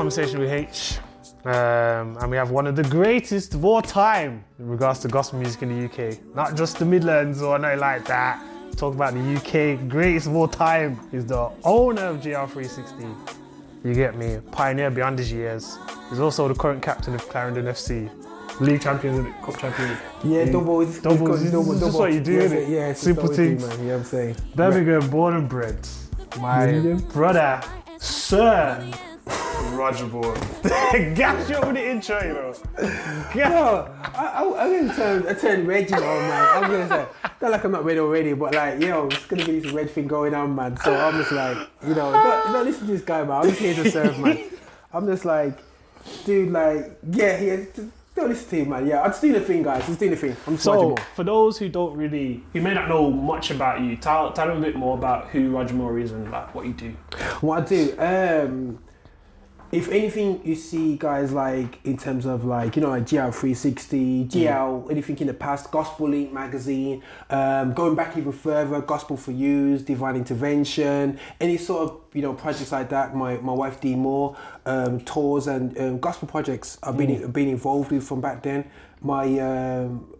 Conversation with H. Um, and we have one of the greatest of all time in regards to gospel music in the UK. Not just the Midlands or nothing like that. Talk about the UK greatest of all time. He's the owner of GR360. You get me? Pioneer beyond his years. He's also the current captain of Clarendon FC. League champions and cup champions. Yeah, double. It's, Double, it's this double, is just double. what you do, yeah, innit? Yeah, it's Simple just what we do, things. man. You know what I'm saying? Birmingham born and bred. My brother, Sir Roger Moore. Gas you up with the intro, you know. Gas- Yo, I, I, I'm gonna turn, I turn red, you know, man. I'm gonna say, not like I'm not red already, but like, yo, it's gonna be this red thing going on, man. So I'm just like, you know, don't, don't listen to this guy, man. I'm just here to serve, man. I'm just like, dude, like, yeah, yeah, just don't listen to him, man. Yeah, I'm just doing the thing, guys. Just doing the thing. I'm just Roger So, Moore. for those who don't really, who may not know much about you, tell, tell them a bit more about who Roger Moore is and like what you do. What I do, um, if anything, you see guys like in terms of like you know like GL360, GL, anything in the past, Gospel Link magazine, um, going back even further, Gospel for Use, Divine Intervention, any sort of you know projects like that. My my wife Dee Moore, um, tours and um, gospel projects I've been been involved with from back then. My um,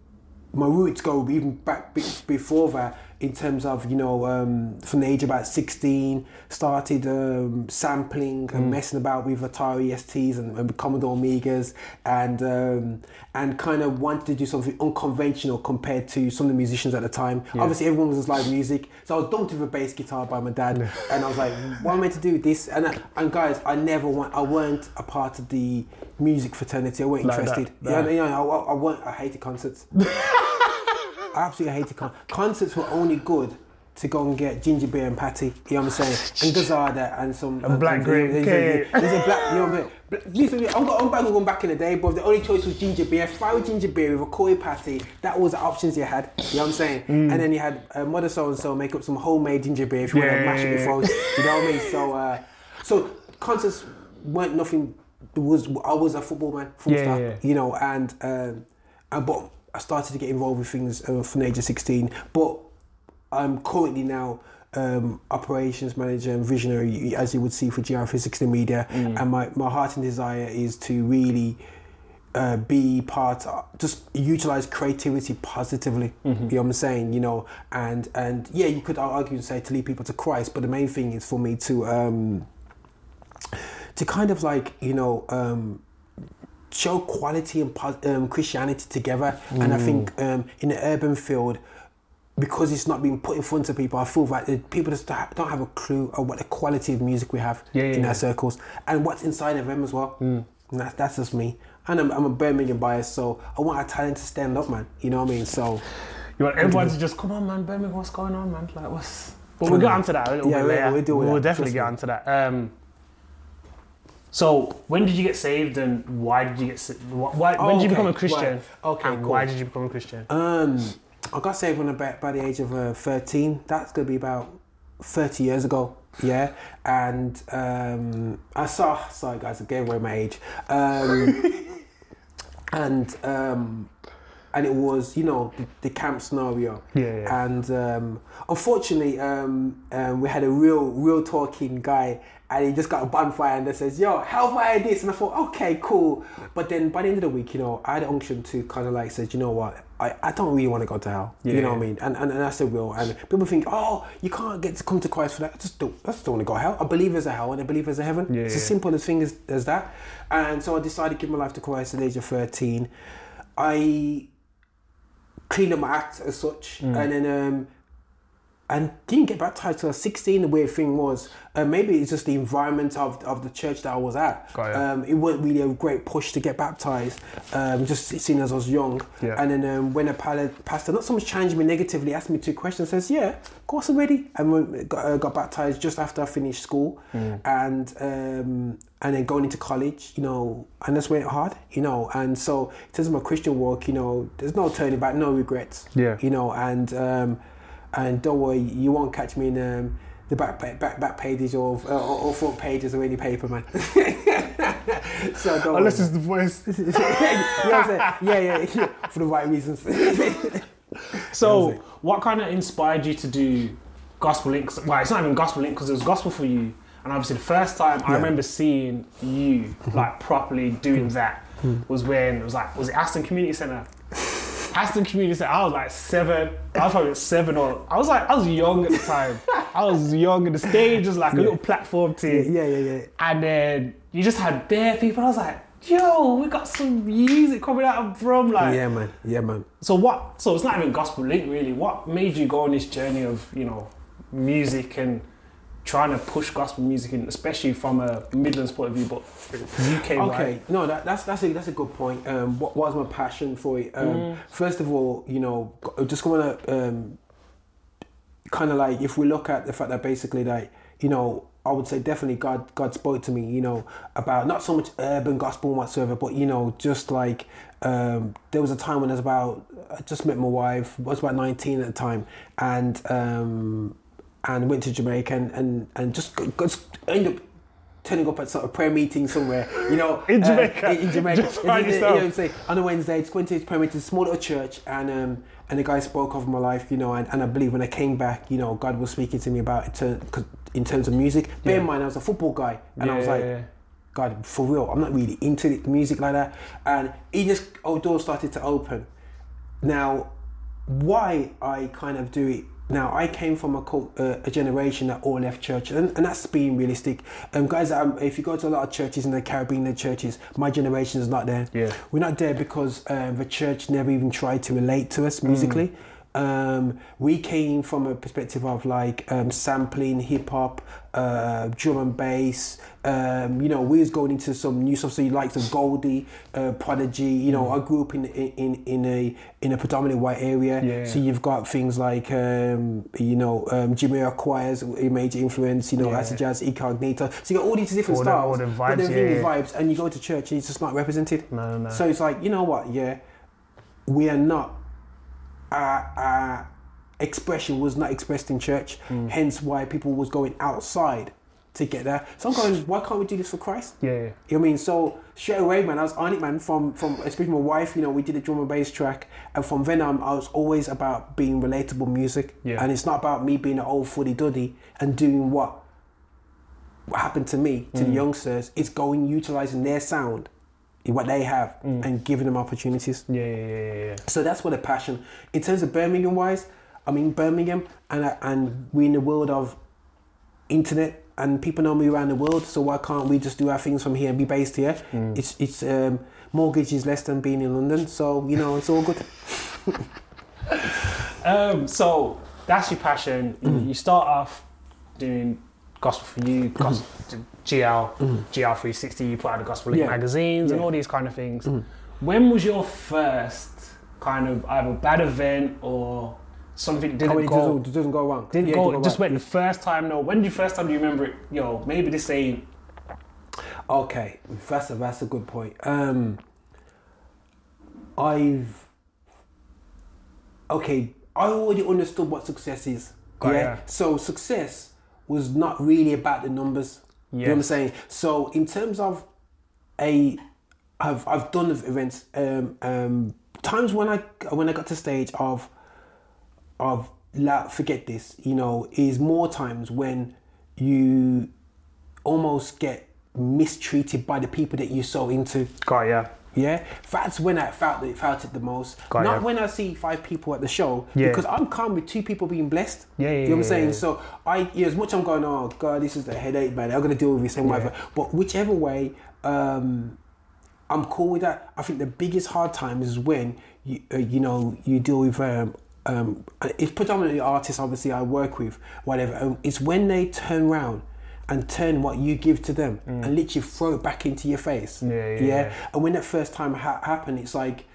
my roots go even back be- before that in terms of you know um, from the age of about 16 started um, sampling and messing about with Atari STs and, and Commodore Amigas and um, and kind of wanted to do something unconventional compared to some of the musicians at the time. Obviously everyone was just live music. So I was dumped with a bass guitar by my dad and I was like what am I to do with this? And, I, and guys I never want I weren't a part of the music fraternity. I weren't Like interested. That. you know, you know, I, I, weren't, I hated concerts I absolutely hated con- concerts were only good to go and get ginger beer and patty, you know what I'm saying, and Gazada and some And black grape, There's, a, there's a black, you know what I'm saying. Listen, I'm, go- I'm back going back in the day, but the only choice was ginger beer. Fried ginger beer with a koi patty. That was the options you had. You know what I'm saying? Mm. And then you had uh, mother so and so make up some homemade ginger beer if you want to mash yeah, it yeah. before. You know what I mean? So, uh, so concerts weren't nothing. Was I was a football man, full Yeah, stop. yeah. You know, and um, and but I started to get involved with things uh, from the age of 16. But I'm currently now um, operations manager and visionary, as you would see for GR360 Media. Mm. And my, my heart and desire is to really uh, be part, of, just utilize creativity positively. Mm-hmm. You know what I'm saying? You know, and and yeah, you could argue and say to lead people to Christ, but the main thing is for me to um, to kind of like you know. Um, show quality and um, Christianity together. And I think um, in the urban field, because it's not being put in front of people, I feel that the people just don't have a clue of what the quality of music we have Yeah, yeah, in yeah. our circles and what's inside of them as well. And that's, that's just me. And I'm, I'm a Birmingham bias, so I want our talent to stand up, man. You know what I mean? So, You want everyone to just come on, man, Birmingham, what's going on, man? Like, what's. But we'll get onto that a little Yeah, bit we'll- later. we'll We'll that, definitely trust get onto that. Um, so, when did you get saved and why did you get sa- wh- why, When did you okay, become a Christian? right. Okay, and cool. why did you become a Christian? Um, I got saved when about by the age of uh, thirteen. That's gonna be about thirty years ago. Yeah, and um, I saw. Sorry, guys, I gave away my age. Um, and um, and it was you know the, the camp scenario. Yeah, yeah. And um, unfortunately, um, um, we had a real real talking guy. And he just got a bonfire and that says, "Yo, hellfire this," and I thought, "Okay, cool." But then by the end of the week, you know, I had an unction to kind of like said, "You know what? I, I don't really want to go to hell." Yeah, you know what I mean? And, and and I said, "Will." And people think, "Oh, you can't get to come to Christ for that." I just don't. I just don't want to go to hell. I believe there's a hell and I believe there's a heaven. Yeah, it's as yeah. simple as thing as, as that. And so I decided to give my life to Christ at the age of thirteen. I cleaned up my act as such, Mm. and then um, and didn't get baptized till 16. The weird thing was, uh, maybe it's just the environment of, of the church that I was at. Got ya. Um, it wasn't really a great push to get baptized, um, just seeing as I was young. Yeah. And then um, when a pastor, not so much challenged me negatively, asked me two questions, says, "Yeah, of course I'm ready." And got, uh, got baptized just after I finished school, Mm. and um, and then going into college, you know, and that's went hard, you know. And so in terms of my Christian walk, you know, there's no turning back, no regrets. Yeah. You know, and um, and don't worry, you won't catch me in um, the back back back pages of uh, or, or front pages of any paper, man. so don't Unless worry. it's the voice. you know what I'm saying? Yeah, yeah, yeah, for the right reasons. So, That was it. what kind of inspired you to do Gospel Link? 'Cause- Well, it's not even Gospel Link because it was gospel for you. And obviously, the first time I remember seeing you like properly doing that Hmm. was when it was like, was it Aston Community Centre? Aston Community Centre. I was like seven. I was probably seven or I was like I was young at the time. I was young, and the stage was like a little platform thing. yeah, yeah, yeah. And then you just had bare people. I was like, yo, we got some music coming out from like. Yeah, man. Yeah, man. So what? So it's not even gospel link really. What made you go on this journey of you know music and trying to push gospel music in, especially from a Midlands point of view, but UK? Okay, no, that, that's that's a that's a good point. Um, what was my passion for it? Um, First of all, you know, just want to um, kind of like if we look at the fact that basically like you know. I would say definitely God God spoke to me, you know, about not so much urban gospel whatsoever, but you know, just like um, there was a time when I was about I just met my wife, I was about nineteen at the time, and um, and went to Jamaica and and, and just, got, got ended up turning up at sort of prayer meeting somewhere, you know, In uh, Jamaica? in, in Jamaica, Just find it's- you know what I'm saying? on a Wednesday, just went to his prayer meeting, small little church, and um, and the guy spoke of my life, you know, and, and I believe when I came back, you know, God was speaking to me about it to, in terms of music. Bear in mind, I was a football guy, and Yeah, I was like, yeah. God, for real, I'm not really into music like that. And he just, oh, doors started to open. Now, why I kind of do it now, I came from a, cult, uh, a generation that all left church, and, and that's being realistic. Um, guys, um, if you go to a lot of churches in the Caribbean, the churches, my generation is not there. Yeah. We're not there because um, the church never even tried to relate to us musically. Um, we came from a perspective of like um, sampling hip hop, uh, drum and bass. Um, you know, we was going into some new stuff. So you like some Goldie, uh, Prodigy. You know, I grew up in in in a in a predominantly white area. Yeah. So you've got things like um, you know um, Jamiroquai as a major influence. You know, Yeah. acid jazz, incognito. So you got all these different All the- styles. all the but vibes, they're really yeah. vibes, and you go to church and it's just not represented. No, no, no. So it's like, you know what, yeah, we are not, our, our expression was not expressed in church, Mm. hence why people was going outside to get there. So why can't we do this for Christ? yeah, yeah. You know what I mean? So straight away, man, I was on it, man. From from especially my wife, you know, we did a drum and bass track, and from then on, I was always about being relatable music, Yeah. and it's not about me being an old footy duddy and doing what what happened to me to Mm. the youngsters. It's going utilizing their sound, what they have, Mm. and giving them opportunities. Yeah, yeah, yeah, yeah. So that's what a passion. In terms of Birmingham wise, I mean Birmingham, and I- and we in the world of internet, and people know me around the world. So why can't we just do our things from here and be based here? Mm. It's it's um, mortgage is less than being in London, so you know it's all good. Um, so that's your passion. Mm. You start off doing gospel for you, gospel, GL, GL360. You put out the gospel Mm. Yeah. magazines and Yeah. Mm. all these kind of things. When was your first kind of either bad event or something didn't it go? doesn't, it doesn't go wrong. Didn't Yeah, it go. doesn't just went the first time. No, when did you first time do you remember it? Yo, maybe this ain't. Okay, that's a that's a good point. Um, I've okay. I already understood what success is. Yeah. ya. So success was not really about the numbers. You know what I'm saying? So in terms of a, I've I've done events. Um, um, times when I when I got to stage of of la forget this, you know, is more times when you almost get mistreated by the people that you're so into. Got yeah. Yeah, that's when I felt it, felt it the most. Got Not when I see five people at the show, Yeah. because I'm calm with two people being blessed. Yeah, yeah, you know what I'm yeah, saying. So I, yeah, as much I'm going, oh god, this is the headache, man. I'm gonna deal with this and whatever. But whichever way, um, I'm cool with that. I think the biggest hard time is when you, uh, you know, you deal with. Um, um, it's predominantly artists, obviously, I work with, whatever. Um, it's when they turn around and turn what you give to them and literally throw it back into your face. Mm. Yeah, yeah, yeah. And when that first time ha- happened, it's like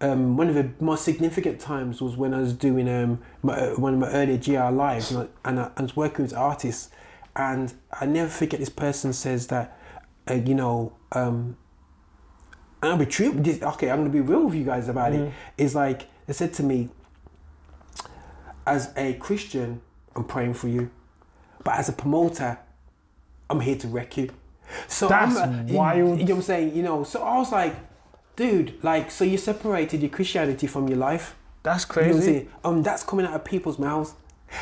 um, one of the most significant times was when I was doing um, my, uh, one of my earlier GR lives, and I, and I, I was working with artists, and I never forget this person says that, uh, you know, um, and I'll be true. Okay, I'm gonna be real with you guys about Mm. it. It's like they said to me, as a Christian, I'm praying for you, but as a promoter, I'm here to wreck you. So That's I'm, you- wild. You, know what I'm saying? You know, so I was like, dude, like, so you separated your Christianity from your life. That's You know what I'm crazy. saying? Um, that's coming out of people's mouths.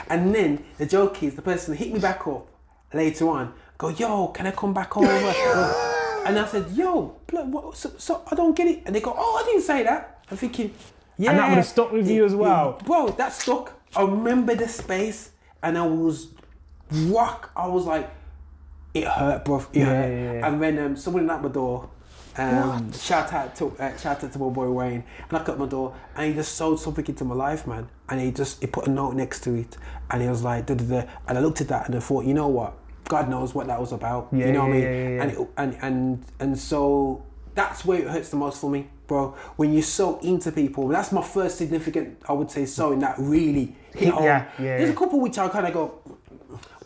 And then the joke is the person hit me back up later on, go, yo, can I come back over? and I said, yo, blood, what, so, so I don't get it. And they go, oh, I didn't say that. I'm thinking, yeah. And that would've stuck with you as well. Bro, that stuck. I remember the space and I was rock. I was like, it hurt, bro. It Yeah, hurt. yeah, yeah. And when um, someone knocked my door, um, shout out to uh, shout out to my boy Wayne, knocked at my door, and he just sold something into my life, man. And he just he put a note next to it, and he was like, da, da, da. and I looked at that and I thought, you know what? God knows what that was about. You know what I mean? And, it, and and and so that's where it hurts the most for me, bro. When you're so into people, that's my first significant, I would say, so sewing that really hit. Yeah, yeah, There's yeah. a couple which I kind of go,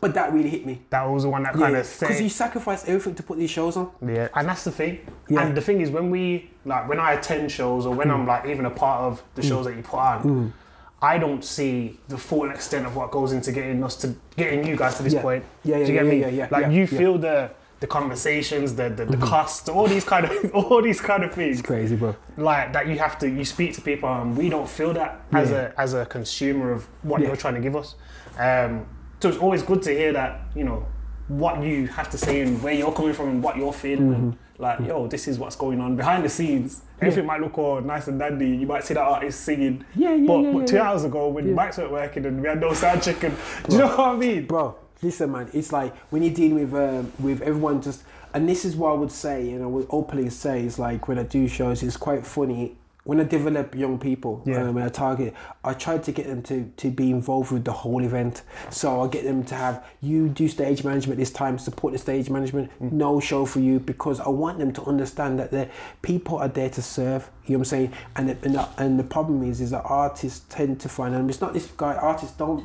but that really hit me. That was the one that kind of because you said. sacrifice everything to put these shows on. Yeah, and that's the thing. Yeah. And the thing is, when we like when I attend shows or when Mm. I'm like even a part of the shows that you put on, I don't see the full extent of what goes into getting us to getting you guys to this Yeah. point. Yeah, yeah, Do you get yeah, me? yeah, yeah, like yeah, you yeah. Mm-hmm. feel the the conversations, the the, the costs, all these kind of all these kind of things. It's crazy, bro. Like that, you have to you speak to people, and we don't feel that as a as a consumer of what Yeah. you're trying to give us. Um, so it's always good to hear that you know what you have to say and where you're coming from and what you're feeling. Mm-hmm. like, yo, this is what's going on behind the scenes. Everything might look all nice and dandy. You might see that artist singing. Yeah, yeah, But, yeah, but yeah, two yeah. hours ago, when the mics weren't working and we had no sound check, and do you know what I mean? Bro, listen, man. It's like when you're dealing with um, with everyone, just and this is what I would say, and I would openly say is like when I do shows, it's quite funny. When I develop young people, Yeah. um, when I target, I try to get them to, to be involved with the whole event. So I get them to have you do stage management this time, support the stage management, Mm. no show for you because I want them to understand that the people are there to serve. You know what I'm saying? And the, and the, and the problem is, is that artists tend to find, and it's not this guy. Artists don't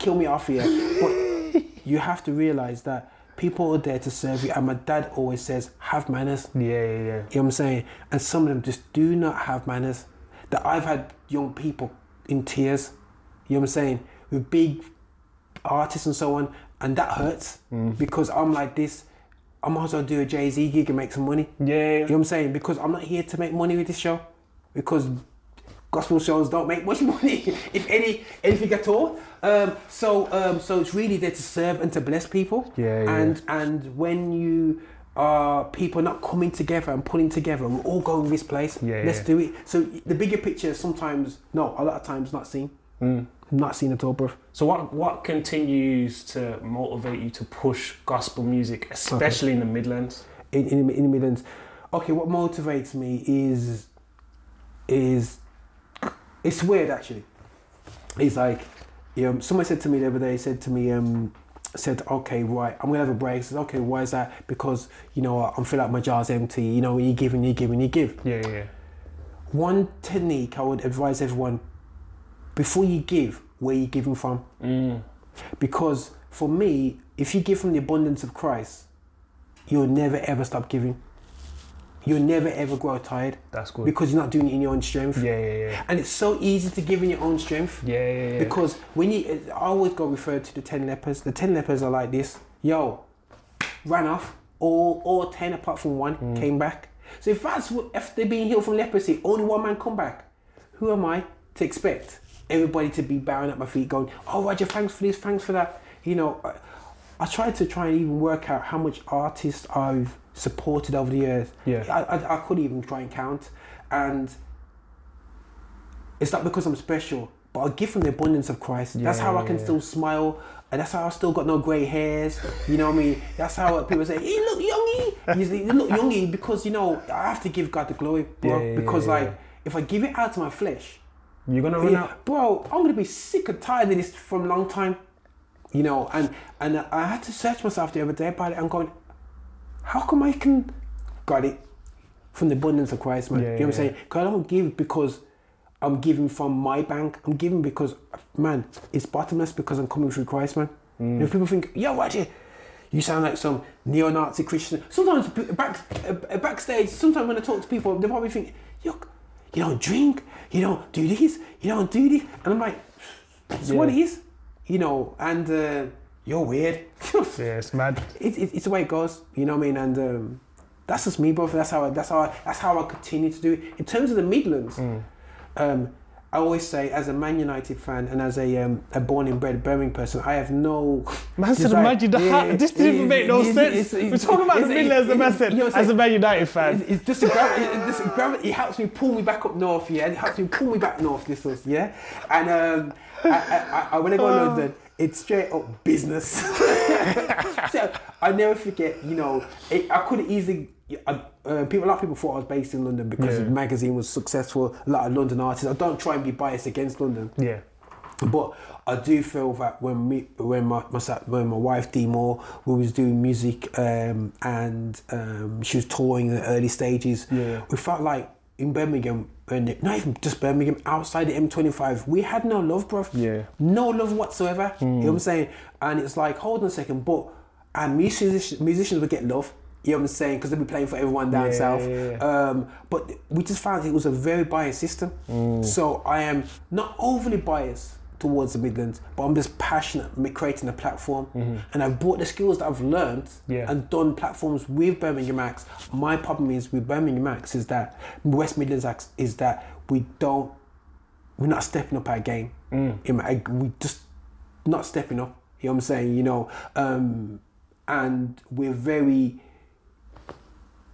kill me off here. But you have to realize that people are there to serve you. And my dad always says, have manners. Yeah, yeah, yeah. You know what I'm saying? And some of them just do not have manners. That I've had young people in tears, you know what I'm saying, with big artists and so on, and that hurts mm. because I'm like this. I might as well do a Jay Z gig and make some money. Yeah, yeah, You know what I'm saying? Because I'm not here to make money with this show. Because gospel shows don't make much money, if any, anything at all. Um, so, um, so it's really there to serve and to bless people. Yeah, yeah. And and when you are people not coming together and pulling together, we're all going this place. Yeah, Let's yeah. do it. So the bigger picture is sometimes, no, a lot of times not seen. Mm. Not seen at all, bro. So what what continues to motivate you to push gospel music, especially in the Midlands? in, in, in the Midlands. Okay, what motivates me is is it's weird actually. It's like you know, someone said to me the other day, said to me, um, said, okay, right, I'm gonna have a break. I said, okay, why is that? Because you know I'm feeling like my jar's empty. You know, you give and you give and you give. Yeah, yeah, yeah. One technique I would advise everyone before you give, where you giving from. Mm. Because for me, if you give from the abundance of Christ, you'll never ever stop giving. You'll never ever grow tired That's good. because you're not doing it in your own strength. yeah, yeah, yeah. And it's so easy to give in your own strength. Yeah, yeah, yeah. Because when you, I always go referred to the 10 lepers. The 10 lepers are like this yo, ran off, all, all 10 apart from one Mm. came back. So if that's what, if they're being healed from leprosy, only one man come back, who am I to expect everybody to be bowing at my feet going, oh, Roger, thanks for this, thanks for that? You know, I, I tried to try and even work out how much artists I've supported over the years. Yeah. I, I, I couldn't even try and count. And it's not because I'm special, but I give from the abundance of Christ. that's how I can yeah. still smile, and that's how I still got no grey hairs. You know what I mean? That's how people say, "You look youngy." You, say, you look youngy because you know I have to give God the glory, bro. Yeah, yeah, because yeah, like yeah. if I give it out to my flesh, You're gonna run out. bro, I'm gonna be sick and tired of this from a long time. You know, and and I had to search myself the other day about it. I'm going, how come I can got it from the abundance of Christ, man? Yeah, you know what I'm saying? Because I don't give because I'm giving from my bank. I'm giving because, man, it's bottomless because I'm coming through Christ, man. Mm. You know, people think, yo, watch it. You sound like some neo-Nazi Christian. Sometimes back, uh, backstage, sometimes when I talk to people, they probably think, yo, you don't drink, you don't do this, you don't do this. And I'm like, it's what Yeah. it is. You know, and uh, you're weird. Yeah, it's mad. it, it, it's the way it goes. You know what I mean? And um, that's just me, bro. That's how I, that's how I, that's how I continue to do it. In terms of the Midlands, Mm. um, I always say, as a Man United fan and as a um, a born and bred Birmingham person, I have no. Man said, imagine that. Yeah, this didn't even make no sense. We're talking about the Midlands, and man said, you know what I'm as a? Man United fan. It's, it's just a gravity. It, it's a gravity. It helps me pull me back up north. Yeah, it helps me pull me back north. This was yeah, and um, I, I, I, when I go to London, it's straight up business. so I never forget. You know, it, I could easily. I, uh, people, a lot of people thought I was based in London because Yeah. the magazine was successful. A lot of London artists. I don't try and be biased against London. yeah. But I do feel that when me, when my, my when my wife Dee Moore, we was doing music um, and um, she was touring in the early stages, Yeah. we felt like in Birmingham, and not even just Birmingham, outside the M25, we had no love, bro. Yeah. No love whatsoever. You know what I'm saying? And it's like, hold on a second, but our musicians, musicians would get love. You know what I'm saying? Because they'd be playing for everyone down Yeah, south. yeah, yeah. Um, but we just found it was a very biased system. Mm. So I am not overly biased towards the Midlands, but I'm just passionate creating a platform. And I've brought the skills that I've learned Mm-hmm. Yeah. and done platforms with Birmingham Acts. My problem is with Birmingham Acts is that West Midlands Acts is that we don't, we're not stepping up our game. Mm. We just not stepping up. You know what I'm saying? You know, um, and we're very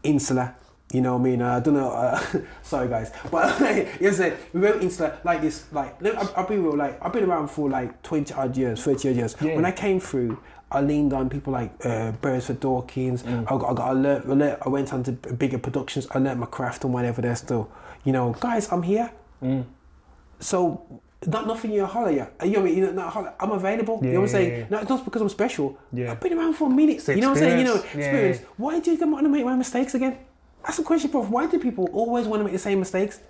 insular. You know what I mean? Uh, I don't know. Uh, sorry, guys, but yes, uh, we're very insular. Like this, like I'll, I'll be real. Like I've been around for like twenty odd years, thirty odd years. Yeah. When I came through, I leaned on people like uh, Beresford Dawkins. Mm. I got, I got, I learned, I learned, I went on to bigger productions. I learned my craft and whatever. They're still, you know, guys, I'm here. Mm. So not nothing you holler yeah. You know what I mean? You know, not holler. I'm available. you know what I'm saying? yeah, yeah. Not just because I'm special. Yeah. I've been around for a minute. You know what I'm saying? You know, experience. Yeah, yeah. Why do you want to make my mistakes again? That's the question, prof. Why do people always want to make the same mistakes?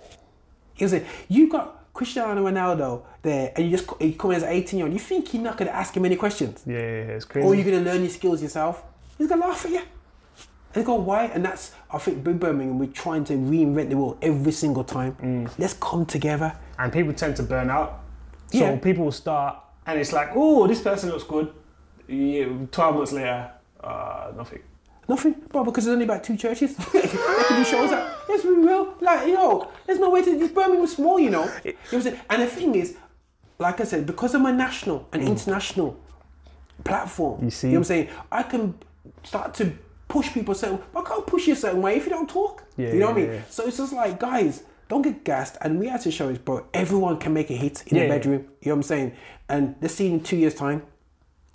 Is it you got Cristiano Ronaldo there, and you just you come in as an 18 year old? You think you're not going to ask him any questions, Yeah, yeah, yeah, it's crazy. or you're going to learn your skills yourself? He's going to laugh at you. And go, why? And that's, I think, in Birmingham, we're trying to reinvent the wheel every single time. Mm. Let's come together. and people tend to burn out. So Yeah. people will start, and it's like, oh, this person looks good. Yeah, Twelve months later, uh, nothing. Nothing, bro, because there's only about two churches. they can do shows at. Yes, we will. Like, yo, there's no way to. This Birmingham's small, you know. You know what I'm saying? And the thing is, like I said, because I'm a national and international platform, Mm. You see? know what I'm saying? I can start to push people a certain. I can't push you a certain way if you don't talk. Yeah, you know what I mean? yeah. So it's just like, guys, don't get gassed. And we had to show it, bro. Everyone can make a hit in Yeah, the yeah. bedroom. You know what I'm saying? And let's see in two years' time.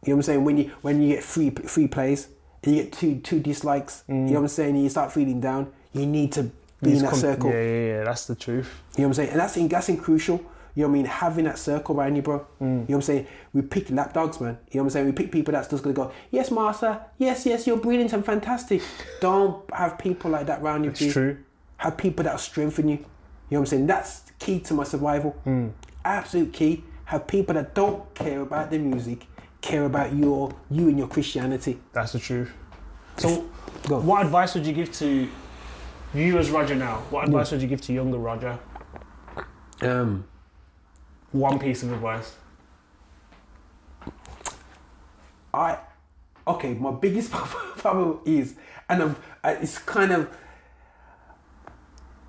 You know what I'm saying? When you when you get free free plays and you get two two dislikes, you know what I'm saying? And you start feeling down. You need to be in that com- circle. Yeah, yeah, yeah. That's the truth. You know what I'm saying? And that's in, that's in crucial. You know what I mean? Having that circle around you, bro. Mm. You know what I'm saying? We pick lapdogs, man. You know what I'm saying? We pick people that's just gonna go, yes, master. Yes, yes, you're brilliant and fantastic. Don't have people like that around you. It's true. Have people that strengthen you. You know what I'm saying? That's key to my survival. Mm. Absolute key. Have people that don't care about the music, care about your you and your Christianity. That's the truth. So, Go. what advice would you give to you as Roger now? What advice would you give to younger Roger? Um, One piece of advice. I okay. My biggest problem is, and I'm, it's kind of.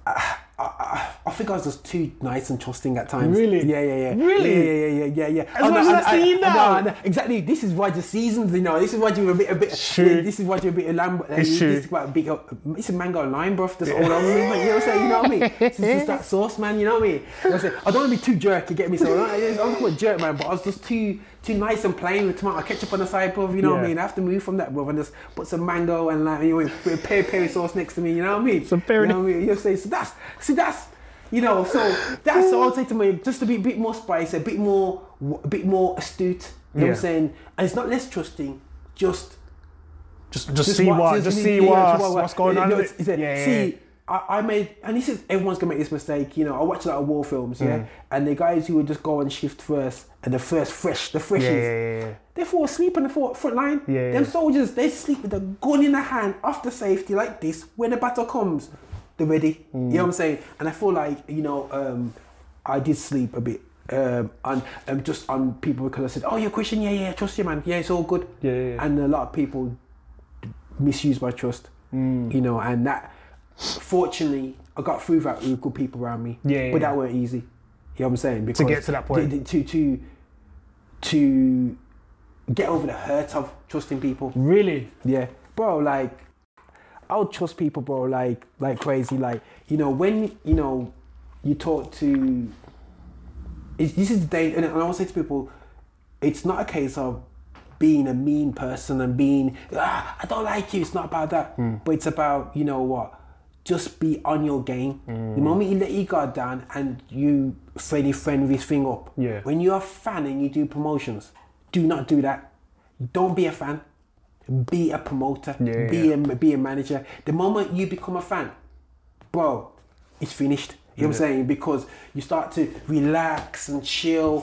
I, I, I think I was just too nice and trusting at times. Really? Yeah, yeah, yeah. Really? Yeah, yeah, yeah, yeah, yeah. As much as I see you now. no, no, exactly. This is why the seasons. You know, this is why you're a bit, a bit. True. This is why you're a bit of lamb. Uh, It's this true. is quite a big. Uh, it's a mango and lime, bro. That's all I'm mean. You know what I'm saying? You know what I mean? It's just that sauce, man. You know what I mean? You know what? I don't want to be too jerk. You get me? So I'm not, a jerk, man. But I was just too too nice and plain with tomato ketchup on the side, bro. You know what I mean? I have to move from that, bro, and just put some mango and lime, you know, peri peri sauce next to me. You know what I mean? Some peri- You know what I mean? You know what I'm saying? So that's see that's. You know, so that's all I'll say to me. Just to be a bit more spicy, a bit more, a bit more astute. You know what I'm saying? And it's not less trusting, just Just, just, see what, just see yeah, what, what's going on. know, it's- it's yeah, yeah, see. I, I made, and this is everyone's gonna make this mistake. You know, I watch a lot of war films, yeah, Mm. and the guys who would just go on shift first, and the first fresh, the freshies, Yeah, yeah, yeah, yeah. they fall asleep on the front, front line. Yeah, Them yeah. soldiers, they sleep with a gun in the hand, off the safety like this. When the battle comes, they're ready. You know what I'm saying? And I feel like you know, um, I did sleep a bit um, and um, just on people because I said, "Oh, you're Christian, yeah, yeah, trust you, man, yeah, it's all good." Yeah, yeah, yeah. And a lot of people misuse my trust, Mm. you know, and that. Fortunately, I got through that with good people around me. Yeah, but that weren't easy. You know what I'm saying? Because to get to that point. to to to, to get over the hurt of trusting people. Really? Yeah, bro. Like, I would trust people, bro. Like, like crazy. Like, you know, when you know, you talk to. This is the day, and I to say to people, it's not a case of being a mean person and being, ah, I don't like you. It's not about that, but it's about you know what. Just be on your game. The moment you let your guard down and you friendly friend this thing up. Yeah. When you're a fan and you do promotions, do not do that. Don't be a fan be a promoter, Yeah, be yeah. a be a manager. The moment you become a fan, bro, it's finished. You know what I'm saying? Because you start to relax and chill.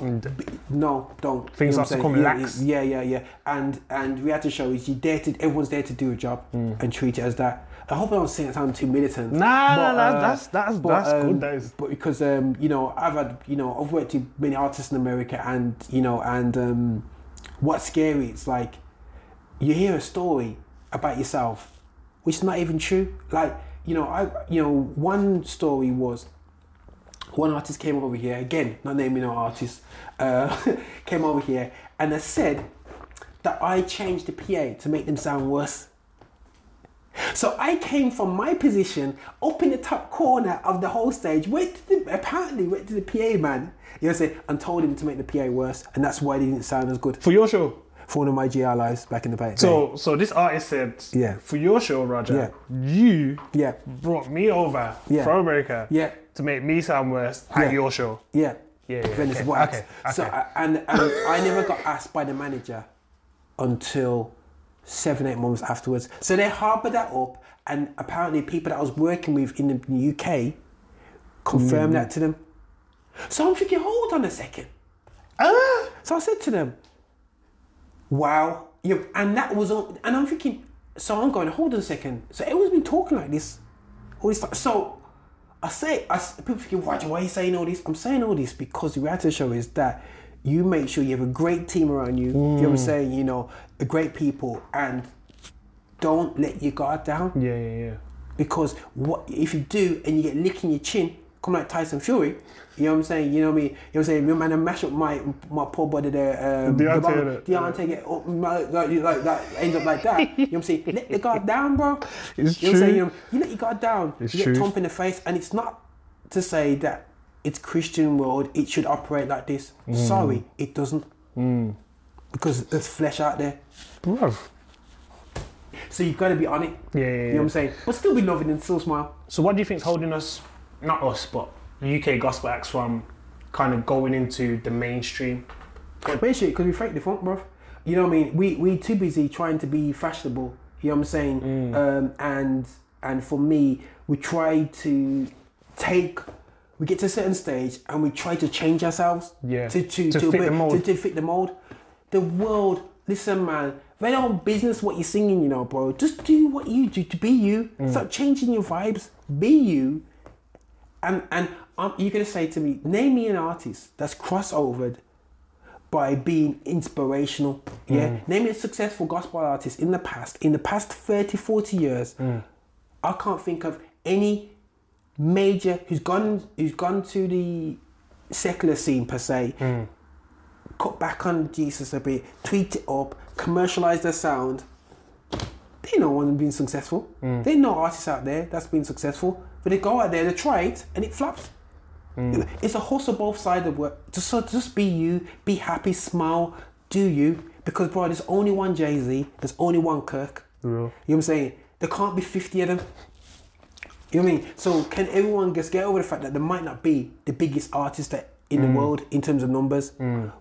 No, don't. Mm. Things you know start to I'm saying? lax. Yeah, yeah, yeah. And and reality show is you dare to everyone's there to do a job and treat it as that. I hope I don't say it sound too militant. Mm. Nah, but, nah, nah, that's- that's- that's good, um, that is. But because um, you know, I've had you know, I've worked with many artists in America, and you know, and um, what's scary? It's like you hear a story about yourself, which is not even true. Like you know, I you know, one story was one artist came over here again, not naming no artist, uh, came over here and they said that I changed the PA to make them sound worse. So I came from my position up in the top corner of the whole stage, went to the, apparently went to the PA man, you know, say, and told him to make the PA worse, and that's why they didn't sound as good For your show? For one of my GR lives back in the day. So, so this artist said, Yeah. for your show, Roger, you yeah, brought me over Yeah. from America Yeah. to make me sound worse Yeah. at your show. yeah, Yeah, yeah, Venice okay, Wax. okay, So okay. I, and, and I never got asked by the manager until seven eight months afterwards. So they harboured that up, and apparently people that I was working with in the UK confirmed Mm. that to them. So I'm thinking, hold on a second. Ah! So I said to them, "Wow," you and that was all. And I'm thinking, so I'm going, hold on a second. So everyone's been talking like this. All this stuff. So I say, I people thinking, Roger, why are you saying all this? I'm saying all this because the reality show is that you make sure you have a great team around you. You know what I'm mm. saying? You know, great people, and don't let your guard down Yeah, yeah, yeah. because what if you do and you get licking your chin, come like Tyson Fury, you know what I'm saying? You know what I mean? You know what I'm saying? Your man, I mash up my my poor body there. Um, Deontay, the? Deontay get up, my- like, like that, ends up like that. you know what I'm saying? Let the guard down, bro. It's you know what I'm saying? true. You, know, you let your guard down. It's you get true. thump in the face, and it's not to say that it's Christian world. It should operate like this. Mm. Sorry, it doesn't. Because there's flesh out there. Bruv. So you've got to be on it. Yeah, yeah, You know what I'm saying? But still be loving and still smile. So what do you think's holding us, not us, but the UK gospel acts from kind of going into the mainstream? Basically, because we fake the funk, bro. You know what I mean? We we too busy trying to be fashionable. You know what I'm saying? Mm. Um, and and for me, we try to take. We get to a certain stage and we try to change ourselves. Yeah. To to To to, fit bit- the mold. To, to fit the mold. The world. Listen, man. They don't business what you're singing, you know, bro. Just do what you do to be you. Mm. Stop changing your vibes. Be you. And and um, you're gonna say to me, name me an artist that's crossovered by being inspirational. Yeah. Mm. Name me a successful gospel artist in the past, in the past 30, 40 years. Mm. I can't think of any major who's gone who's gone to the secular scene per se, Mm. cut back on Jesus a bit, tweaked it up, commercialized their sound. They know one been successful. Mm. They know artists out there that's been successful, but they go out there, they try it, and it flops. Mm. It's a hustle both sides of work. Just so just be you, be happy, smile, do you. Because bro, there's only one Jay Z, there's only one Kirk. Real. You know what I'm saying? There can't be 50 of them. You know what I mean? So can everyone just get over the fact that there might not be the biggest artist that in Mm. the world in terms of numbers,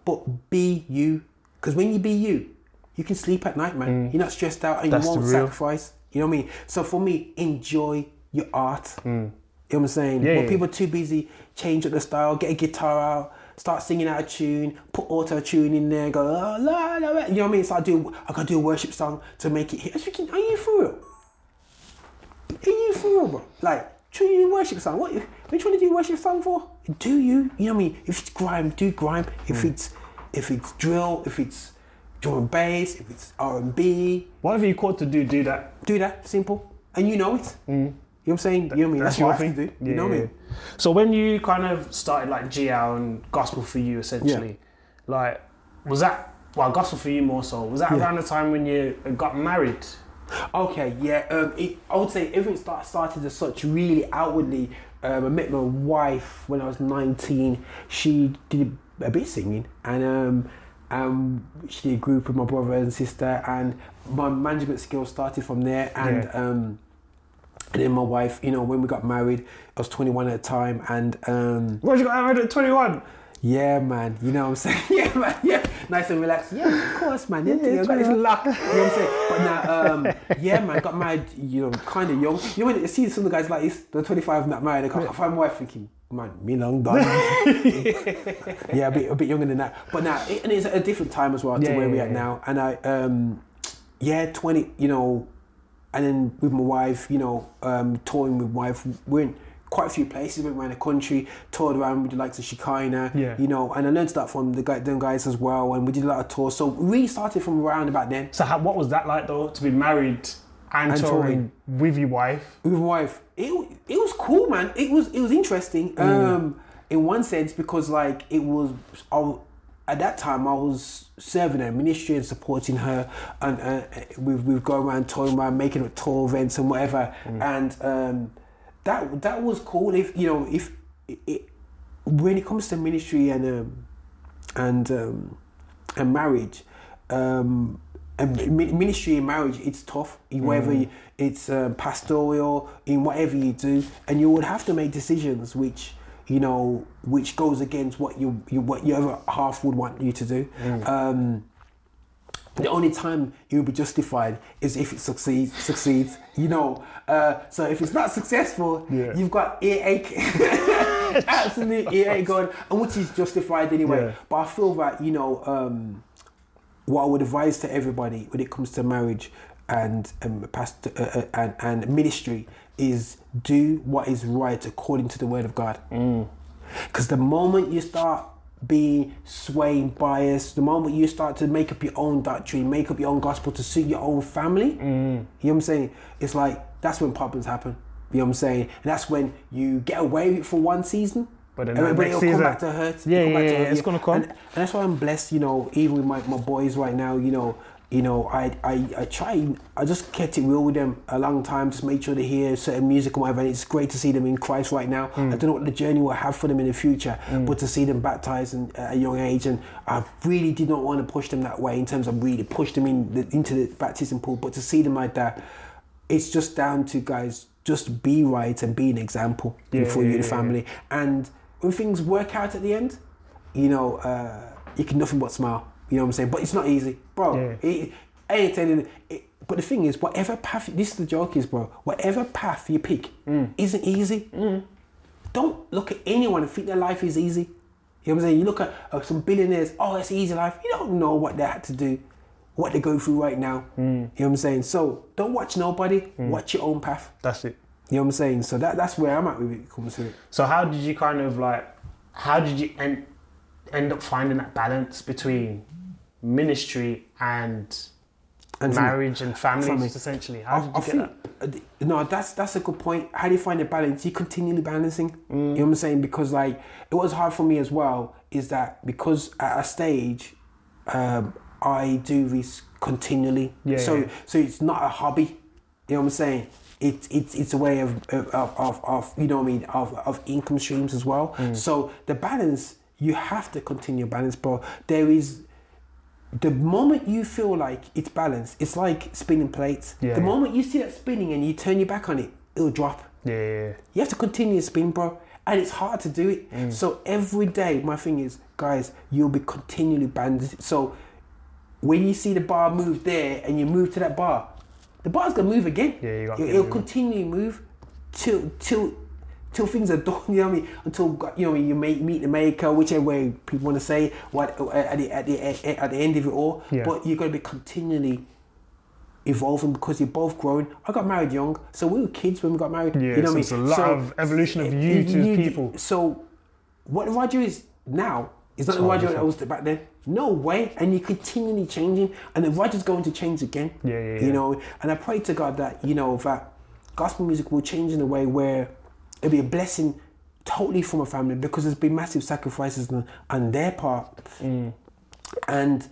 but be you. Because when you be you, you can sleep at night, man. You're not stressed out and Mm. That's you won't sacrifice. You know what I mean? So for me, enjoy your art. Mm. You know what I'm saying? Mm. Yeah, but yeah. people are too busy change up the style, get a guitar out, start singing out of tune, put auto tune in there, go oh, la, la, la. You know what I mean? So I do, I gotta do a worship song to make it hit. I was thinking, are you for real? Are you for real, bro? Like, one you do worship song? What one do you do worship song for? Do you? You know what I mean? If it's grime, do grime. If mm. it's if it's drill, if it's drum and bass, if it's R and B, Whatever you called to do, do that. do that. Simple. And you know it. Mm. You know what I'm saying? You know what I mean? That's, what I have to do. You know what I mean? So when you kind of started like GL and gospel for you essentially, like was that well gospel for you more so? Was that around the time when you got married? Okay, yeah. Um, it, I would say everything start, started as such really outwardly. Um, I met my wife when I was 19. She did a bit of singing, and um, um, she did a group with my brother and sister, and my management skills started from there. And Yeah. um, and then my wife, you know, when we got married, I was 21 at the time, and um, What you got married at twenty one? yeah, man. You know what I'm saying? Yeah, man. Yeah, nice and relaxed. Yeah, of course, man. Yeah, yeah, got this luck. You know what I'm saying? But now, um, yeah, man. Got married. You know, kind of young. You know when you see some of the guys like this, they're 25, not married. I can't find my wife thinking. Man, me long done. yeah, a bit, a bit younger than that. But now, it, and it's at a different time as well to where yeah, we're yeah. now. And I, um, yeah, 20, you know, and then with my wife, you know, um, touring with wife, we're in quite a few places, went around the country, toured around with the likes of Shekinah, Yeah. you know, and I learned that from the guy, them guys as well, and we did a lot of tours. So we really started from around about then. So how, what was that like though to be married and, And touring touring. with your wife? with my wife. It, it was cool, man. It was it was interesting. Um, in one sense because like it was, I, at that time I was serving her ministry and supporting her, and uh, we've we've gone around touring around, making up tour events and whatever, and um, that that was cool. If you know if it, it, when it comes to ministry and um, and um, and marriage. Um, and ministry and marriage, it's tough. In Whether you, it's um, pastoral, in whatever you do, and you would have to make decisions which you know which goes against what you, you what your other half would want you to do. Um, the only time it will be justified is if it succeeds. Succeeds, you know. Uh, so if it's not successful, Yeah. you've got earache, absolute earache going, and which is justified anyway. Yeah. But I feel that you know um, what I would advise to everybody when it comes to marriage and um, past uh, uh, and, and ministry is do what is right according to the word of God. Mm. Because the moment you start being swaying biased, the moment you start to make up your own doctrine, make up your own gospel to suit your own family, mm. you know what I'm saying? It's like that's when problems happen. You know what I'm saying? And that's when you get away with it for one season. But then and but it'll come back to hurt. Yeah, yeah, to yeah, hurt it's gonna come. And, and that's why I'm blessed, you know, even with my, my boys right now, you know, you know, I, I, I try, I just kept it real with them a long time, just make sure they hear certain music and whatever. And it's great to see them in Christ right now. Mm. I don't know what the journey will have for them in the future, but to see them baptized in, at a young age. And I really did not want to push them that way in terms of really push them in the, into the baptism pool, but to see them like that, it's just down to guys, just be right and be an example Yeah, for yeah, you, the yeah, family. And when things work out at the end, you know, uh, you can nothing but smile. You know what I'm saying? But it's not easy, bro. Yeah. It, I ain't telling. It, but the thing is, whatever path, this is the joke is, bro. Whatever path you pick Mm. isn't easy. Don't look at anyone and think their life is easy. You know what I'm saying? You look at uh, some billionaires, oh, it's easy life. You don't know what they had to do, what they go through right now. Mm. You know what I'm saying? So don't watch nobody, watch your own path. That's it. You know what I'm saying? So that, that's where I'm at with it, comes to it. So how did you kind of like how did you end end up finding that balance between ministry and, And marriage and family, family. essentially? How did you I get think, that? uh, no, that's that's a good point. How do you find the balance? You continually balancing. Mm. You know what I'm saying? Because like it was hard for me as well. Is that because at a stage, um, I do this continually. Yeah, So yeah. so it's not a hobby. You know what I'm saying? It's it's it's a way of of, of, of you know what I mean of, of income streams as well. Mm. So the balance you have to continue balance, but There is the moment you feel like it's balanced, it's like spinning plates. Yeah, the yeah. moment you see that spinning and you turn your back on it, it'll drop. Yeah, yeah, yeah. You have to continue to spin, bro. And it's hard to do it. Mm. So every day, my thing is, guys, you'll be continually balanced. So when you see the bar move there and you move to that bar, the bar's gonna move again. Yeah, you got it, It'll move. continually move till till till things are done. You know what I mean? Until you know you may meet the maker, whichever way people want to say. What at the at the at the, end of it all. Yeah. But you're gonna be continually evolving because you're both growing. I got married young, so we were kids when we got married. Yeah, you know so what I it's a lot So- of evolution of eh, you to you- people. So, what the radio is now is not the radio that was back then. No way, and you're continually changing, and the radio's going to change again. Yeah, yeah, yeah. You know, and I pray to God that you know that gospel music will change in a way where it'll be a blessing totally from a family because there's been massive sacrifices on, on their part, Mm. and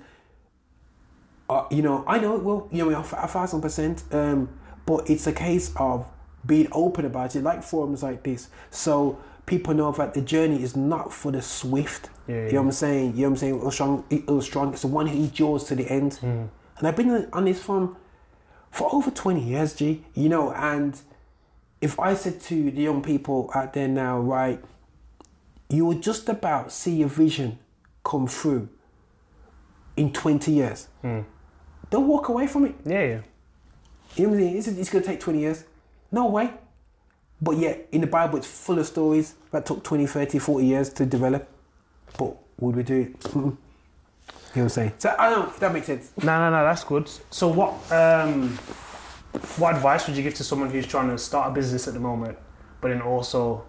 uh, you know, I know it will, you know, a thousand percent. Um, but it's a case of being open about it, like forums like this, so people know that the journey is not for the swift. Yeah, You know what I'm saying? You know what I'm saying? It was strong. It was strong. It's the one who endures to the end. Mm. And I've been on this farm for over 20 years, G. You know, and if I said to the young people out there now, right, you will just about see your vision come through in 20 years. Don't walk away from it. Yeah, yeah. You know what I mean? It's, it's going to take 20 years. No way. But yet, in the Bible, it's full of stories that took 20, 30, 40 years to develop. But would we do it? Mm-mm. You know what I'm saying? So, I don't know if that makes sense. No, no, no, that's good. So, what um, what advice would you give to someone who's trying to start a business at the moment, but then also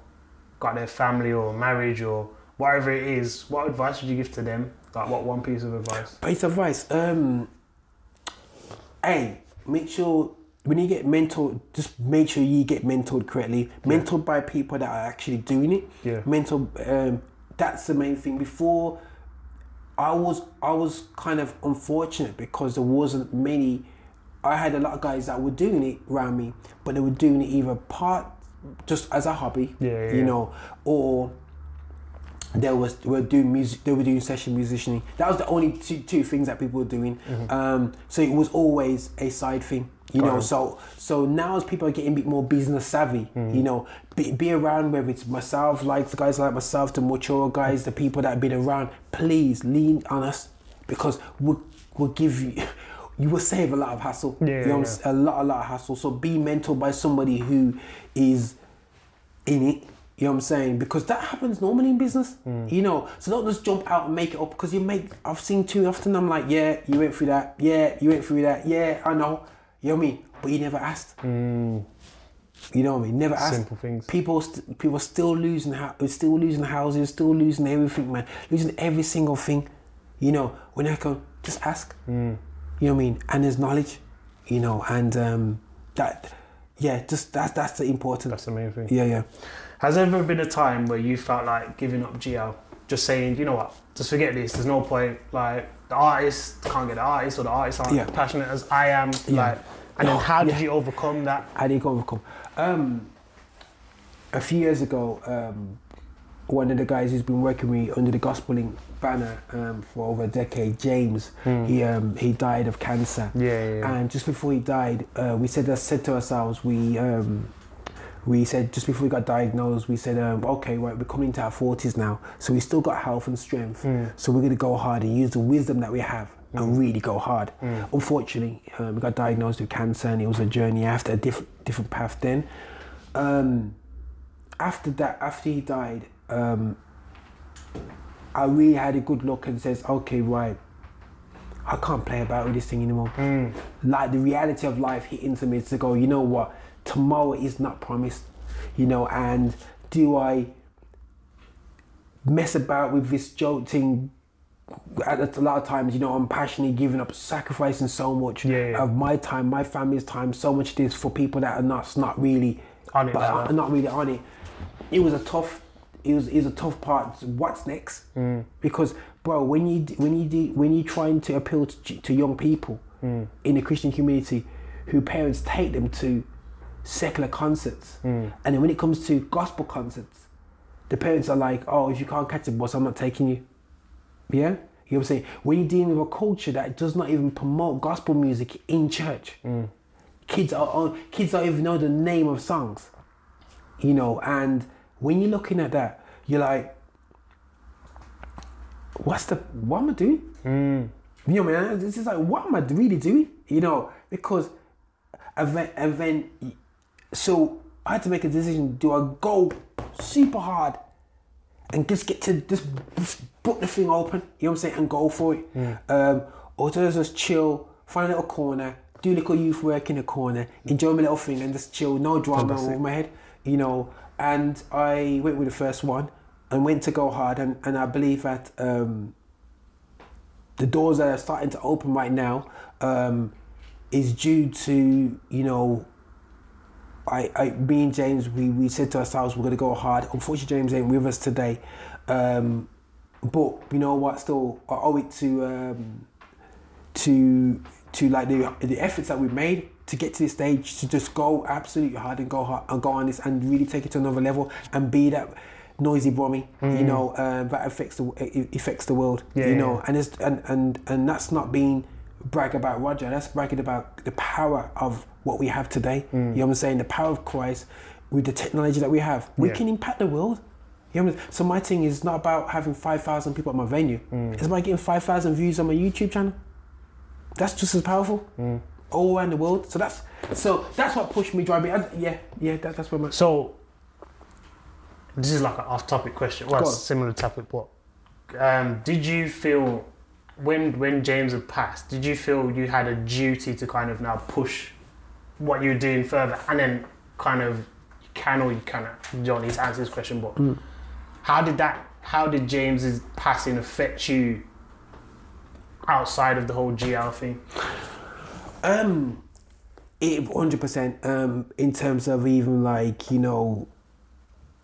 got their family or marriage or whatever it is? What advice would you give to them? Like, what one piece of advice? Piece of advice. Um, hey, make sure when you get mentored, just make sure you get mentored correctly. Mentored by people that are actually doing it. Yeah. Mentored. Um, that's the main thing. Before, I was I was kind of unfortunate because there wasn't many. I had a lot of guys that were doing it around me, but they were doing it either part just as a hobby, Yeah, you know, or they was were doing music they were doing session musicianing that was the only two, two things that people were doing. Um, so it was always a side thing you Got know it. so so now as people are getting a bit more business savvy you know be, be around whether it's myself like the guys like myself the mature guys the people that have been around please lean on us because we'll, we'll give you you will save a lot of hassle Yeah, you know yeah. a lot a lot of hassle so be mentored by somebody who is in it. You know what I'm saying? Because that happens normally in business. Mm. You know, so don't just jump out and make it up because you make. I've seen too often. I'm like, yeah, you went through that. Yeah, you went through that. Yeah, I know. You know what I mean? But you never asked. You know what I mean? Never asked. Mm. Simple things. People, st- people are still losing, hou- still losing houses, still losing everything, man. Losing every single thing. You know, when I come, just ask. Mm. You know what I mean? And his knowledge. You know, and um, that, yeah, just that's that's the important. That's the main thing. Yeah, yeah. Has there ever been a time where you felt like giving up GL? Just saying, you know what, just forget this, there's no point. Like, the artist can't get the artist, or the artists aren't Yeah. passionate as I am. Yeah. Like, and then how did Yeah. you overcome that? How did you overcome? Um, a few years ago, um, one of the guys who's been working with me under the Gospel Link banner um, for over a decade, James, he um, he died of cancer. Yeah, yeah, yeah. And just before he died, uh, we said said to ourselves, we um, we said just before we got diagnosed, we said, um, okay, right, we're coming into our forties now, so we still got health and strength. So we're gonna go hard and use the wisdom that we have and really go hard. Unfortunately, um, we got diagnosed with cancer, and it was a journey after a different different path. Then, um, after that, after he died, um, I really had a good look and says, okay, right, I can't play about with this thing anymore. Like the reality of life hitting to me to go, you know what, tomorrow is not promised, you know, and do I mess about with this jolting? At a lot of times, you know, I'm passionately giving up, sacrificing so much Yeah, yeah. of my time, my family's time, so much of this for people that are not not really On it, but are not really on it. It was a tough. It was, it was a tough part. What's next? Mm. Because, bro, when you when you do, when you're trying to appeal to, to young people mm. in the Christian community, who parents take them to secular concerts, mm. and then when it comes to gospel concerts, the parents are like, "Oh, if you can't catch the bus, I'm not taking you." Yeah, you know what I'm saying. When you're dealing with a culture that does not even promote gospel music in church, kids are on, kids don't even know the name of songs, you know. And when you're looking at that, you're like, "What's the what am I doing?" You know, man. This is like, what am I really doing? You know, because and then, and then so I had to make a decision. Do I go super hard and just get to just put the thing open, you know what I'm saying, and go for it? Um, or do I just chill, find a little corner, do little youth work in the corner, enjoy my little thing, and just chill. No drama over my head, you know. And I went with the first one and went to go hard, and, and I believe that um, the doors that are starting to open right now um, is due to you know I, I me and James we, we said to ourselves we're gonna go hard. Unfortunately James ain't with us today. Um, but you know what still I owe it to um, to to like the the efforts that we've made to get to this stage to just go absolutely hard and go hard and go on this and really take it to another level and be that noisy Brummy, you know, um, that affects the affects the world, Yeah, you know, yeah. and it's and, and and that's not being brag about Roger. That's bragging about the power of what we have today. Mm. You know what I'm saying? The power of Christ with the technology that we have. We Yeah. can impact the world. You know what I'm saying? So my thing is not about having five thousand people at my venue. Mm. It's about getting five thousand views on my YouTube channel. That's just as powerful. All around the world. So that's so that's what pushed me driving. I, yeah, yeah. That, that's where my So, this is like an off-topic question. Well, similar topic, but um, did you feel when when James had passed? Did you feel you had a duty to kind of now push what you're doing further, and then kind of you can or you cannot? You don't need to answer this question, but Mm. how did that? How did James's passing affect you outside of the whole GL thing? Um, it hundred percent. Um, in terms of even like you know,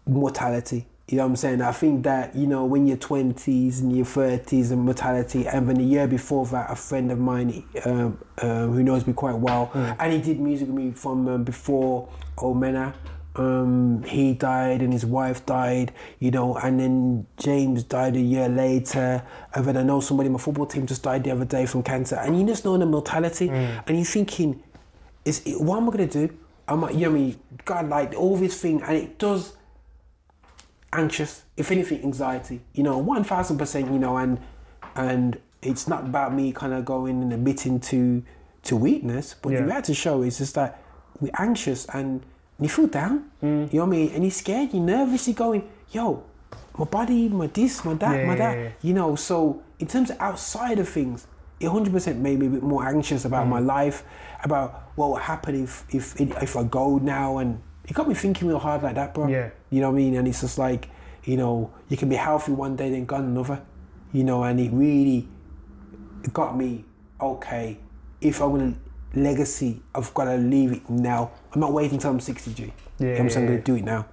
mortality. You know what I'm saying? I think that you know when you're twenties and your thirties and mortality, and then the year before that, a friend of mine, um, um, who knows me quite well, and he did music with me from um, before Omena. Um, he died and his wife died, you know, and then James died a year later. And then I know somebody in my football team just died the other day from cancer. And you just know the mortality, and you're thinking, is it, what am I gonna do? I'm like, you know I mean? God, like all this thing, and it does anxious, if anything, anxiety. You know, one thousand percent. You know, and and it's not about me kind of going and admitting to to weakness, but Yeah. the reality show is just that we're anxious and you feel down. Mm. You know what I mean? And you're scared. You're nervous. You're going, yo, my body, my this, my that, Yeah, my yeah, that. yeah. You know, so in terms of outside of things, it 100% made me a bit more anxious about Mm. my life, about what will happen if if if I go now, and it got me thinking real hard like that, bro. Yeah. You know what I mean? And it's just like, you know, you can be healthy one day, then gone another. You know, and it really got me okay. If I'm gonna legacy, I've got to leave it now. I'm not waiting till I'm 60, G. You know what I'm Yeah. gonna do it now.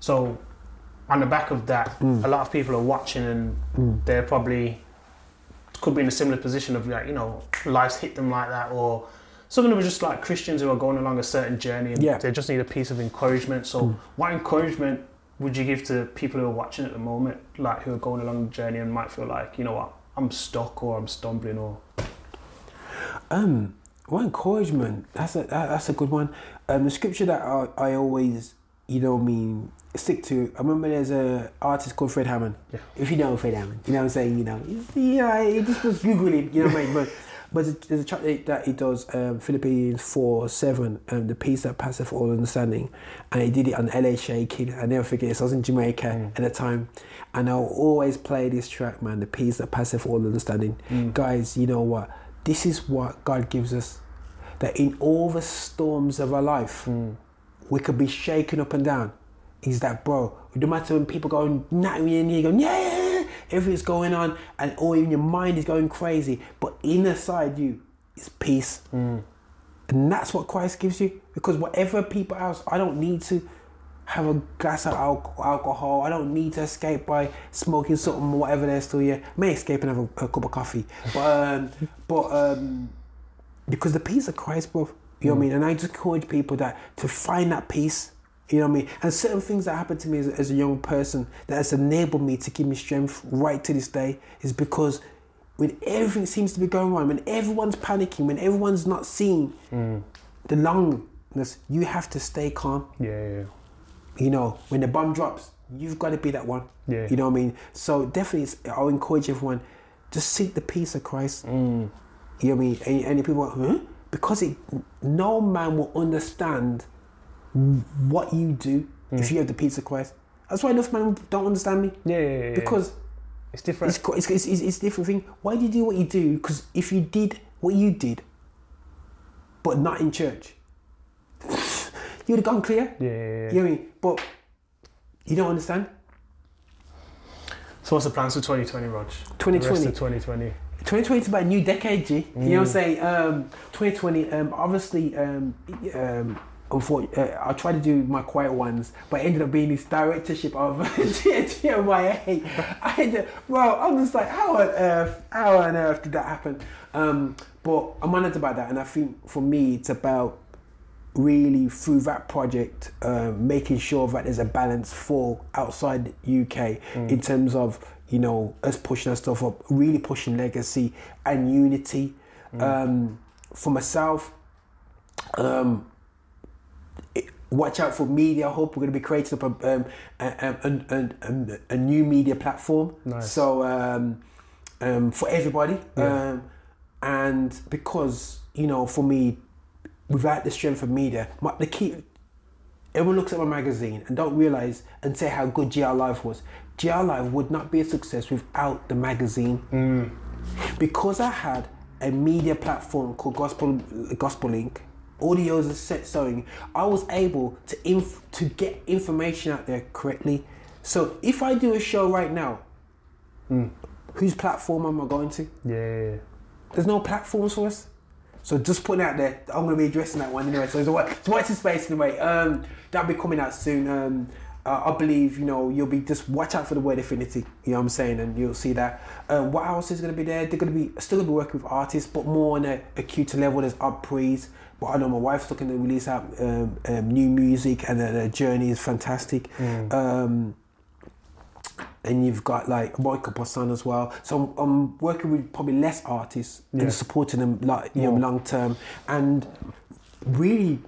So, on the back of that, mm. a lot of people are watching and mm. they're probably could be in a similar position of like, you know, life's hit them like that, or some of them are just like Christians who are going along a certain journey and Yeah. they just need a piece of encouragement. So, mm. what encouragement would you give to people who are watching at the moment, like who are going along the journey and might feel like, you know what, I'm stuck or I'm stumbling or Um, what encouragement? That's a that, that's a good one. Um, the scripture that I, I always, you know, what I mean, stick to. I remember there's a artist called Fred Hammond. Yeah. If you know Fred Hammond, you know what I'm saying. You know, yeah, you just Google him. You know what I mean? But but there's a track that- he does, um, Philippians four seven, um, the peace that passeth all understanding, and he did it on LA Shaking. I never forget. this. I was in Jamaica at the time, and I'll always play this track, man. The peace that passeth all understanding, guys. You know what? This is what God gives us. That in all the storms of our life, we could be shaken up and down. Is that, bro? No matter when people going, nah, and you go, yeah, yeah, yeah, everything's going on, and or even your mind is going crazy, but inside you is peace. And that's what Christ gives you. Because whatever people else, I don't need to have a glass of al- alcohol. I don't need to escape by smoking something or whatever there's still here. May escape and have a, a cup of coffee. But um, but um, because the peace of Christ, bro. You know what I mean? And I just encourage people that to find that peace. You know what I mean? And certain things that happened to me as, as a young person that has enabled me to give me strength right to this day is because when everything seems to be going wrong, when everyone's panicking, when everyone's not seeing the longness, you have to stay calm. yeah, yeah. You know, when the bomb drops, you've got to be that one. Yeah. You know what I mean? So definitely, it's- I'll encourage everyone just seek the peace of Christ. Mm. You know what I mean? And, and people go, huh? Because it, no man will understand what you do if mm. you have the pizza quest. That's why enough men don't understand me. Yeah, yeah, yeah, yeah. Because it's different. it's, it's, it's, it's, different thing. Why do you do what you do? Because if you did what you did, but not in church, you'd have gone clear. Yeah, yeah, yeah. You know what I mean? But you don't understand. So what's the plans for 2020, Rog? 2020. The rest of 2020. 2020 is about a new decade, G. You know what I'm saying? Um, 2020, um, obviously, um, um, unfor- uh, I tried to do my quiet ones, but ended up being this directorship of GMYA. I had to, well, I'm just like, how on earth, how on earth did that happen? Um, but I'm honored about that, and I think for me, it's about really through that project um, making sure that there's a balance for outside UK in terms of you know us pushing our stuff up really pushing legacy and unity um, for myself um, it- watch out for media hub we're going to be creating up a, um, a, a, a, a, a new media platform Nice. so um, um, for everybody Yeah. um, and because you know for me without the strength of media, my, the key, everyone looks at my magazine and don't realize and say how good GR Life was. GR Live would not be a success without the magazine. Because I had a media platform called Gospel Gospel Link, audios and set sewing, I was able to inf- to get information out there correctly. So if I do a show right now, whose platform am I going to? Yeah. There's no platforms for us. So just putting out there, I'm going to be addressing that one anyway. So it's a, it's a what's in space anyway. Um, that'll be coming out soon. Um, uh, I believe you know you'll be just watch out for the word affinity. You know what I'm saying, and you'll see that. Um, what else is going to be there? They're going to be still going to be working with artists, but more on a, a cuter level. There's upprees. But I know my wife's looking to release out um, um, new music, and uh, the journey is fantastic. Um, and you've got like Michael Posson as well. So I'm, I'm working with probably less artists Yeah. and supporting them like you know long term, and really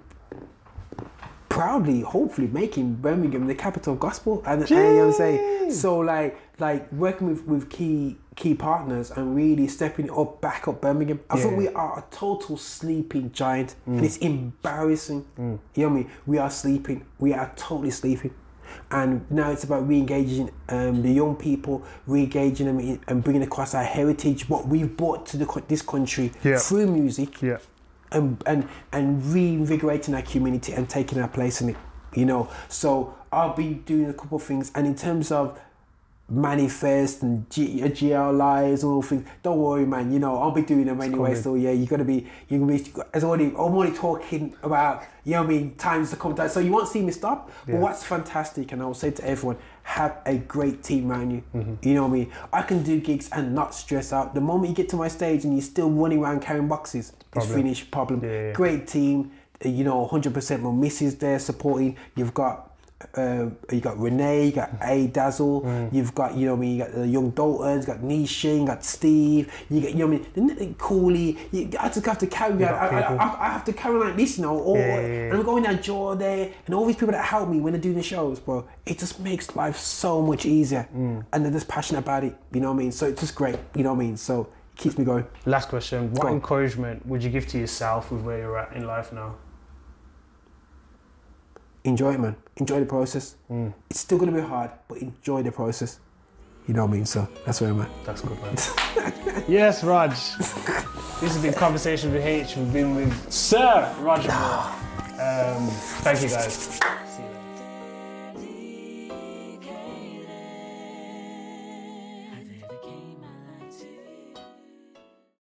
proudly, hopefully making Birmingham the capital of gospel. And, and you know what I'm saying. So like like working with with key key partners and really stepping up back up Birmingham. I think Yeah. we are a total sleeping giant, and it's embarrassing. You know what I mean? We are sleeping. We are totally sleeping. And now it's about re-engaging um, the young people, re-engaging them in, and bringing across our heritage, what we've brought to the, this country Yeah. through music Yeah. And and and reinvigorating our community and taking our place in it. You know, so I'll be doing a couple of things, and in terms of manifest and G, uh, GL lives all things. Don't worry, man. You know I'll be doing them anyway. coming. So yeah, you gotta be. You gonna be. As already, I'm already talking about. You know what I mean? Times to come down. So you won't see me stop. Yeah. But what's fantastic, and I will say to everyone, have a great team around you. Mm-hmm. You know what I mean? I can do gigs and not stress out. The moment you get to my stage and you're still running around carrying boxes, it's finished. Problem. Yeah, yeah. Great team. uh, You know, 100% my missus there supporting. You've got. Uh, you got Renee, you got A Dazzle, Mm. you've got you know what I mean, you got the young Daltons, you got Nisha, you got Steve, you got you know what I mean, the Cooley. You, I just have to carry. I, I. I, I have to carry like this, you know. Or Yeah, yeah, yeah. and I'm going down Jaw there, and all these people that help me when they're doing the shows, bro. It just makes life so much easier, Mm. and they're just passionate about it. You know what I mean? So it's just great. You know what I mean? So it keeps me going. Last question. What Go on. encouragement would you give to yourself with where you're at in life now? Enjoy it, man. Enjoy the process. Mm. It's still gonna be hard, but enjoy the process. You know what I mean? So that's where I'm at. That's good, man. yes, Raj. This has been Conversation with H. We've been with Sir Roger Moore. Um, thank you, guys.